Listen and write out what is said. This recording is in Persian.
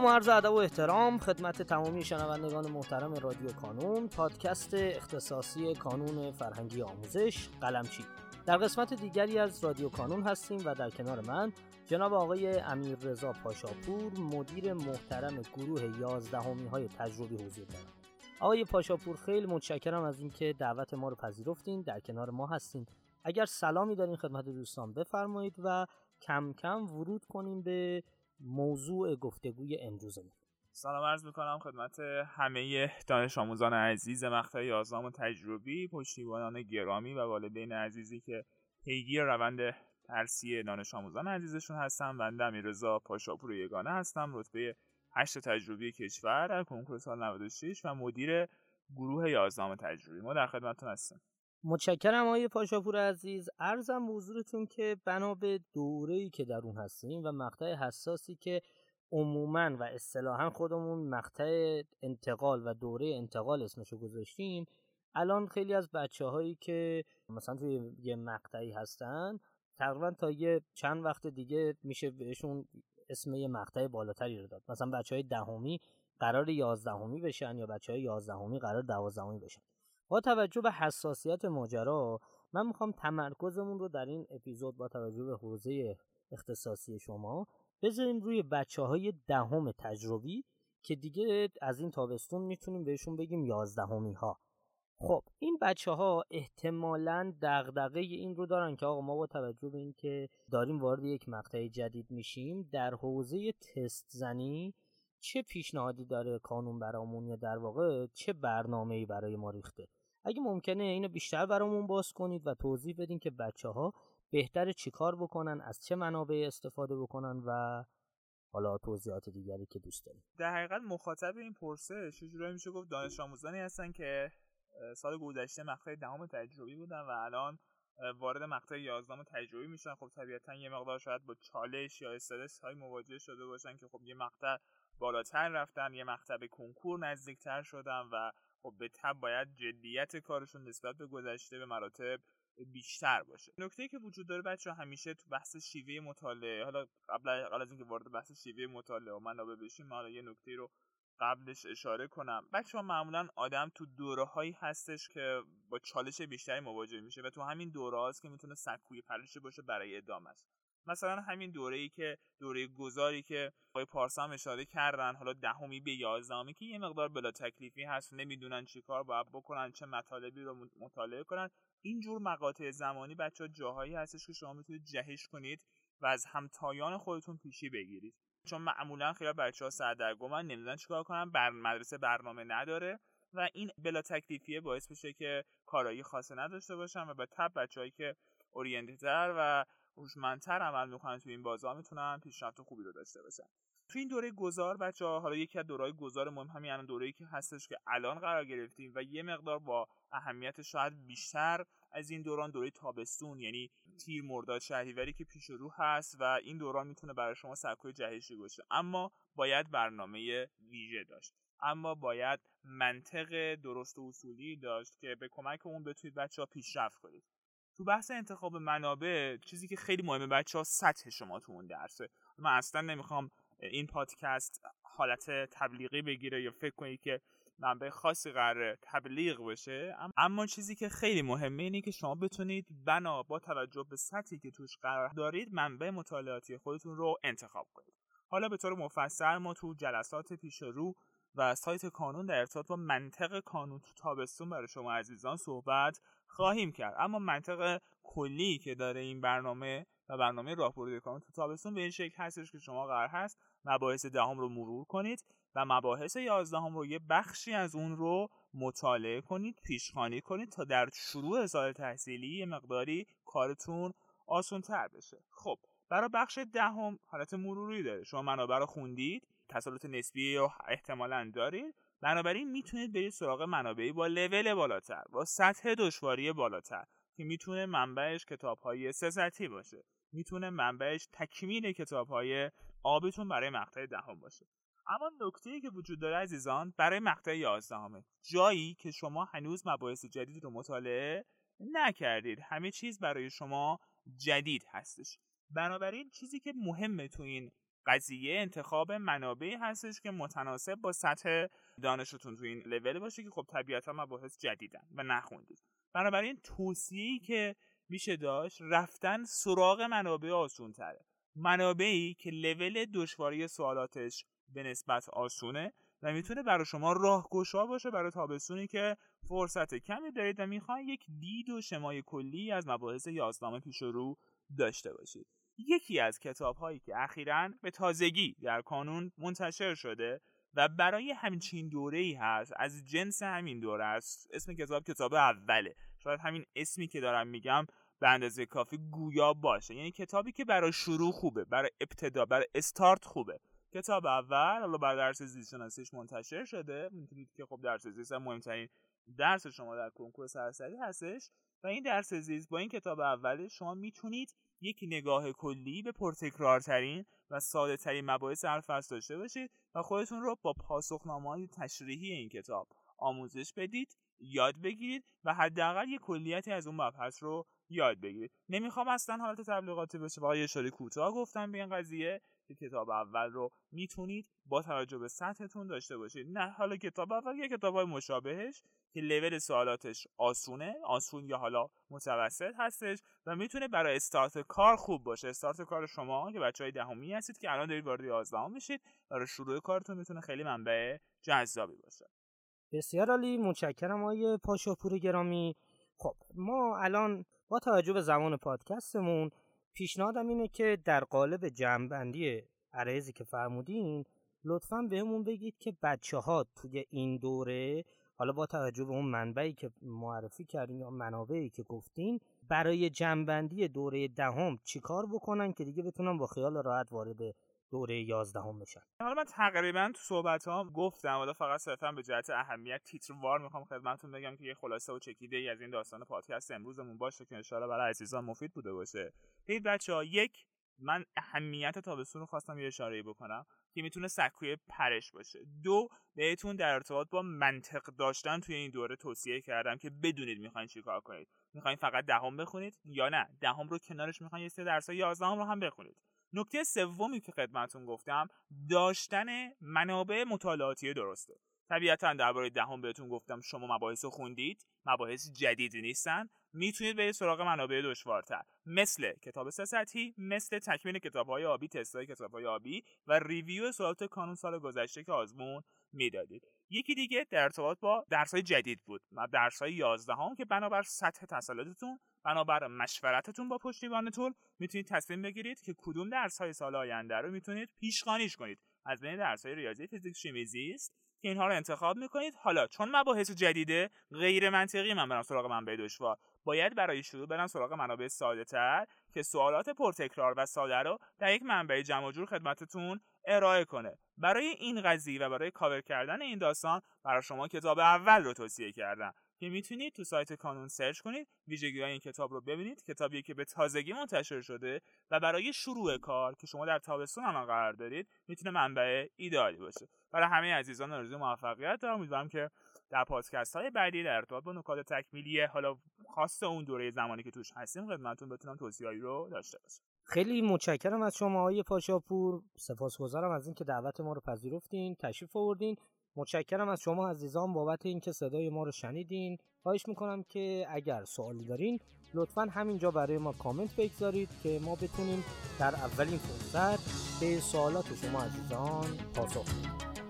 سلام و عرض ادب و احترام خدمت تمامی شنوندگان محترم رادیو کانون پادکست اختصاصی کانون فرهنگی آموزش قلمچی. در قسمت دیگری از رادیو کانون هستیم و در کنار من جناب آقای امیر رضا پاشاپور مدیر محترم گروه یازدهمی های تجربی حضور دارند آقای پاشاپور خیلی متشکرم از اینکه دعوت ما رو پذیرفتین در کنار ما هستین. اگر سلامی دارین خدمت دوستان بفرمایید و کم کم ورود کنیم به موضوع گفتگوی امروزمون. سلام عرض می‌کنم خدمت همه دانش آموزان عزیز مقطع یازدهم تجربی پشتیبانان گرامی و والدین عزیزی که پیگیر روند ترسی دانش آموزان عزیزشون هستم. بنده امیررضا پاشاپور یگانه هستم رتبه هشت تجربی کشور در کنکور سال 96 و مدیر گروه یازدهم تجربی. ما در خدمتتون هستیم. متشکرم آقای پاشاپور عزیز. ارزم حضورتون که بنا به دوره‌ای که در اون هستیم و مقطع حساسی که عموما و اصطلاحا خودمون مقطع انتقال و دوره انتقال اسمشو گذاشتیم الان خیلی از بچه هایی که مثلا توی یه مقطعی هستن تقریبا تا یه چند وقت دیگه میشه بهشون اسم یه مقطع بالاتری رو داد. مثلا بچه های دهمی قرار یازدهمی بشن یا بچه های یازدهمی قرار دوازدهمی بشن. با توجه به حساسیت ماجرا من می‌خوام تمرکزمون رو در این اپیزود با توجه به حوزه اختصاصی شما بذاریم روی بچه های دهم تجربی که دیگه از این تابستون می‌تونیم بهشون بگیم یازدهمی ها خب این بچه ها احتمالا دغدغه این رو دارن که آقا ما با توجه به اینکه داریم وارد یک مقطع جدید میشیم در حوزه تست زنی چه پیشنهادی داره کانون برامون یا در واقع چه برنامه‌ای برای ما ریخته؟ اگه ممکنه اینو بیشتر برامون باز کنید و توضیح بدین که بچه ها بهتر چیکار بکنن از چه منابع استفاده بکنن و حالا توضیحات دیگری که دوست داریم. در حقیقت مخاطب این پرسش جورایی میشه گفت دانش آموزانی هستن که سال گذشته مقطع دهم تجربی بودن و الان وارد مقطع 11 تجربی میشن. خب طبیعتا یه مقدار شاید با چالش یا استرس های مواجه شده باشن که خب یه مقطع بالاتر رفتن یه مقطع کنکور نزدیکتر شدن و خب به تب باید جدیت کارشون نسبت به گذشته به مراتب بیشتر باشه. نکته که وجود داره بچه همیشه تو بحث شیوه مطالعه حالا قبل قبل از اینکه وارد بحث شیوه مطالعه و منابع بشیم حالا یه نکته رو قبلش اشاره کنم. بچه ها معمولا آدم تو دوره هایی هستش که با چالش بیشتری مواجه میشه و تو همین دوره هاست که می‌تونه سکوی پرشه باشه برای ادامش مثلا همین دوره ای که دوره گذاری که آقای پارسا هم اشاره کردن حالا دهمی به یازدهمی که یه مقدار بلا تکلیفی هست نمی‌دونن چیکار باید بکنن چه مطالبی رو مطالعه کنن. اینجور مقاطع زمانی بچه ها جاهایی هستش که شما می‌تونید جهش کنید و از همتایان خودتون پیشی بگیرید. چون معمولا خیلی بچه ها سردرگمن نمی‌دونن چیکار کنن بر مدرسه برنامه نداره و این بلا تکلیفیه باعث بشه که کارایی خاصه نداشته باشن و به تب بچههایی که اورینتیتر و هوشمندتر عمل می‌کنن توی این بازار می‌تونن پیشرفت خوبی رو داشته باشن. تو این دوره گذار بچه ها حالا یکی از دورهای گذار مهم همین الان دوره‌ای که هستش که الان قرار گرفتیم و یه مقدار با اهمیت شاید بیشتر از این دوران دوره تابستون یعنی تیر مرداد شهریوری که پیش رو هست و این دوران می‌تونه برای شما سرکوی جهشی باشه. اما باید برنامه ویژه داشت. اما باید منطق درست و اصولی داشت که به کمک اون بتونید بچه ها پیشرفت کنید. تو بحث انتخاب منابع چیزی که خیلی مهمه بچه ها سطح شما تو اون درسه. من اصلا نمی‌خوام این پادکست حالت تبلیغی بگیره یا فکر کنید که منبع خاصی قراره تبلیغ بشه. اما چیزی که خیلی مهمه اینه که شما بتونید بنا با توجه به سطحی که توش قرار دارید منبع مطالعاتی خودتون رو انتخاب کنید. حالا به طور مفصل ما تو جلسات پیش رو و سایت کانون در ارتباط با منطق کانون تو تابستون برای شما عزیزان صحبت خواهیم کرد. اما منطق کلی که داره این برنامه و برنامه راهبردی کانون تو تابستون به این شکل هستش که شما قرار هست مباحث دهم رو مرور کنید و مباحث یازدهم رو یه بخشی از اون رو مطالعه کنید پیشخانی کنید تا در شروع سال تحصیلی یه مقداری کارتون آسون تر بشه. خب برای بخش دهم حالت مروری داره. شما منابع رو خوندید تسلط نسبی رو احتمالا دارید بنابراین می‌تونید برید سراغ منابعی با لول بالاتر با سطح دشواری بالاتر که می‌تونه منبعش کتاب های سه باشه. می‌تونه منبعش تکمیل کتاب های آبتون برای مقطع دهم باشه. اما نکته که وجود داره عزیزان برای مقطع یازدهمه جایی که شما هنوز مباحث جدید رو مطالعه نکردید. همه چیز برای شما جدید هستش. بنابراین چیزی که مهمه تو این قضیه انتخاب منابعی هستش که متناسب با سطح دانشتون تو این لول باشه که خب طبیعتا مباحث جدیدن و نخوندید. بنابراین توصیه‌ای که میشه داشت رفتن سراغ منابع آسون تره منابعی که لول دشواری سوالاتش به نسبت آسونه و می‌تونه برای شما راهگشا باشه برای تابستونی که فرصت کمی دارید و می‌خواین یک دید و شمای کلی از مباحث یازدهم پیش رو داشته باشید. یکی از کتاب هایی که اخیرا به تازگی در کانون منتشر شده و برای همچین دوره ای هست از جنس همین دوره است. اسم کتاب کتاب اوله. شاید همین اسمی که دارم میگم به اندازه کافی گویا باشه. یعنی کتابی که برای شروع خوبه برای ابتدا برای استارت خوبه. کتاب اول حالا بر درس زیست شناسیش منتشر شده. می‌تونید که خب درس زیست مهمترین درس شما در کنکور سراسری هستش. و این درس زیست با این کتاب اول شما می‌تونید یک نگاه کلی به پرتکرارترین و ساده ترین مباحث هر فصل داشته باشید و خودتون رو با پاسخنامه های تشریحی این کتاب آموزش بدید یاد بگیرید و حداقل یک کلیتی از اون مبحث رو یاد بگیرید. نمی‌خوام اصلا حالت تبلیغاتی بشه. فقط یه اشاره کوتاه گفتم به این قضیه. که کتاب اول رو می‌تونید با توجه به سطحتون داشته باشید. نه حالا کتاب اول یه کتاب های مشابهش که لول سوالاتش آسونه آسون یا حالا متوسط هستش و می‌تونه برای استارت کار خوب باشه. استارت کار شما که بچه های دهمی هستید که الان دارید وارد 11 میشید برای شروع کارتون می‌تونه خیلی منبع جذابی باشه. بسیار عالی. متشکرم آقای پاشاپور گرامی. خب ما الان با توجه به زمان پادکستمون پیشنهادم اینه که در قالب جمعبندی عرایزی که فرمودین لطفا بهمون بگید که بچه ها توی این دوره حالا با توجه به اون منبعی که معرفی کردین یا منابعی که گفتین برای جنبندی دوره دهم چیکار بکنن که دیگه بتونن با خیال راحت وارد دوره 11 هم بشن حالا من تقریبا تو صحبت هم گفتم حالا فقط صرفا به جهت اهمیت تیتروار می‌خوام خدمتتون بگم که یه خلاصه و چکیده ای از این داستان پادکست امروزمون باشه که ان برای عزیزان مفید بوده باشه. ببین بچه ها یک من اهمیت تابستون رو خواستم یه اشاره بکنم که می‌تونه سکوی پرش باشه. دو بهتون در ارتباط با منطق داشتن توی این دوره توصیه کردم که بدونید می‌خواین چیکار کنید. می‌خواین فقط دهم بخونید یا نه؟ دهم رو کنارش می‌خواین یه سری درسای 11 رو هم بخونید. نکته سومی که خدمتون گفتم داشتن منابع مطالعاتی درسته. طبیعتا درباره دهم بهتون گفتم شما مباحث خوندید مباحث جدیدی نیستن می‌تونید به سراغ منابع دشوارتر. مثل کتاب سه مثل تکمیل کتابهای آبی تستای کتابهای آبی و ریویو سوالات کانون سال گذشته که آزمون می‌دادید. یکی دیگه در ارتباط با درسهای جدید بود درسهای 11 هم که بنابر سطح تسلطتون بنابر مشورتتون با پشتیبانتون می‌تونید تصمیم بگیرید که کدوم درس های سال آینده رو می‌تونید پیشخانیش کنید. از بین درس های ریاضی فیزیک شیمی زیست که اینها رو انتخاب می‌کنید. حالا چون مباحث جدیده غیر منطقی من برم سراغ منبع دشوار. باید برای شروع برم سراغ منابع ساده تر که سوالات پرتکرار و ساده رو در یک منبع جمع جور خدمتتون ارائه کنه. برای این قضیه و برای کاور کردن این داستان برای شما کتاب اول رو توصیه کردم که می‌تونید تو سایت کانون سرچ کنید ویژگی های این کتاب رو ببینید کتابی که به تازگی منتشر شده و برای شروع کار که شما در تابستون هم قرار دارید می‌تونه منبع ایدئالی باشه. برای همه عزیزان آرزوی موفقیت دارم. امیدوارم که در پادکست های بعدی در ارتباط با نکات تکمیلی حالا خاص اون دوره زمانی که توش هستیم خدمتتون بتونم توصیه‌ای رو داشته باشم. خیلی متشکرم از شما آقای پاشاپور. سپاسگزارم از اینکه دعوت ما رو پذیرفتین تشریف آوردین. متشکرم از شما عزیزان بابت اینکه صدای ما رو شنیدین. خواهش می‌کنم که اگر سوالی دارین لطفا همینجا برای ما کامنت بگذارید که ما بتونیم در اولین فرصت به سوالات شما عزیزان پاسخ بدیم.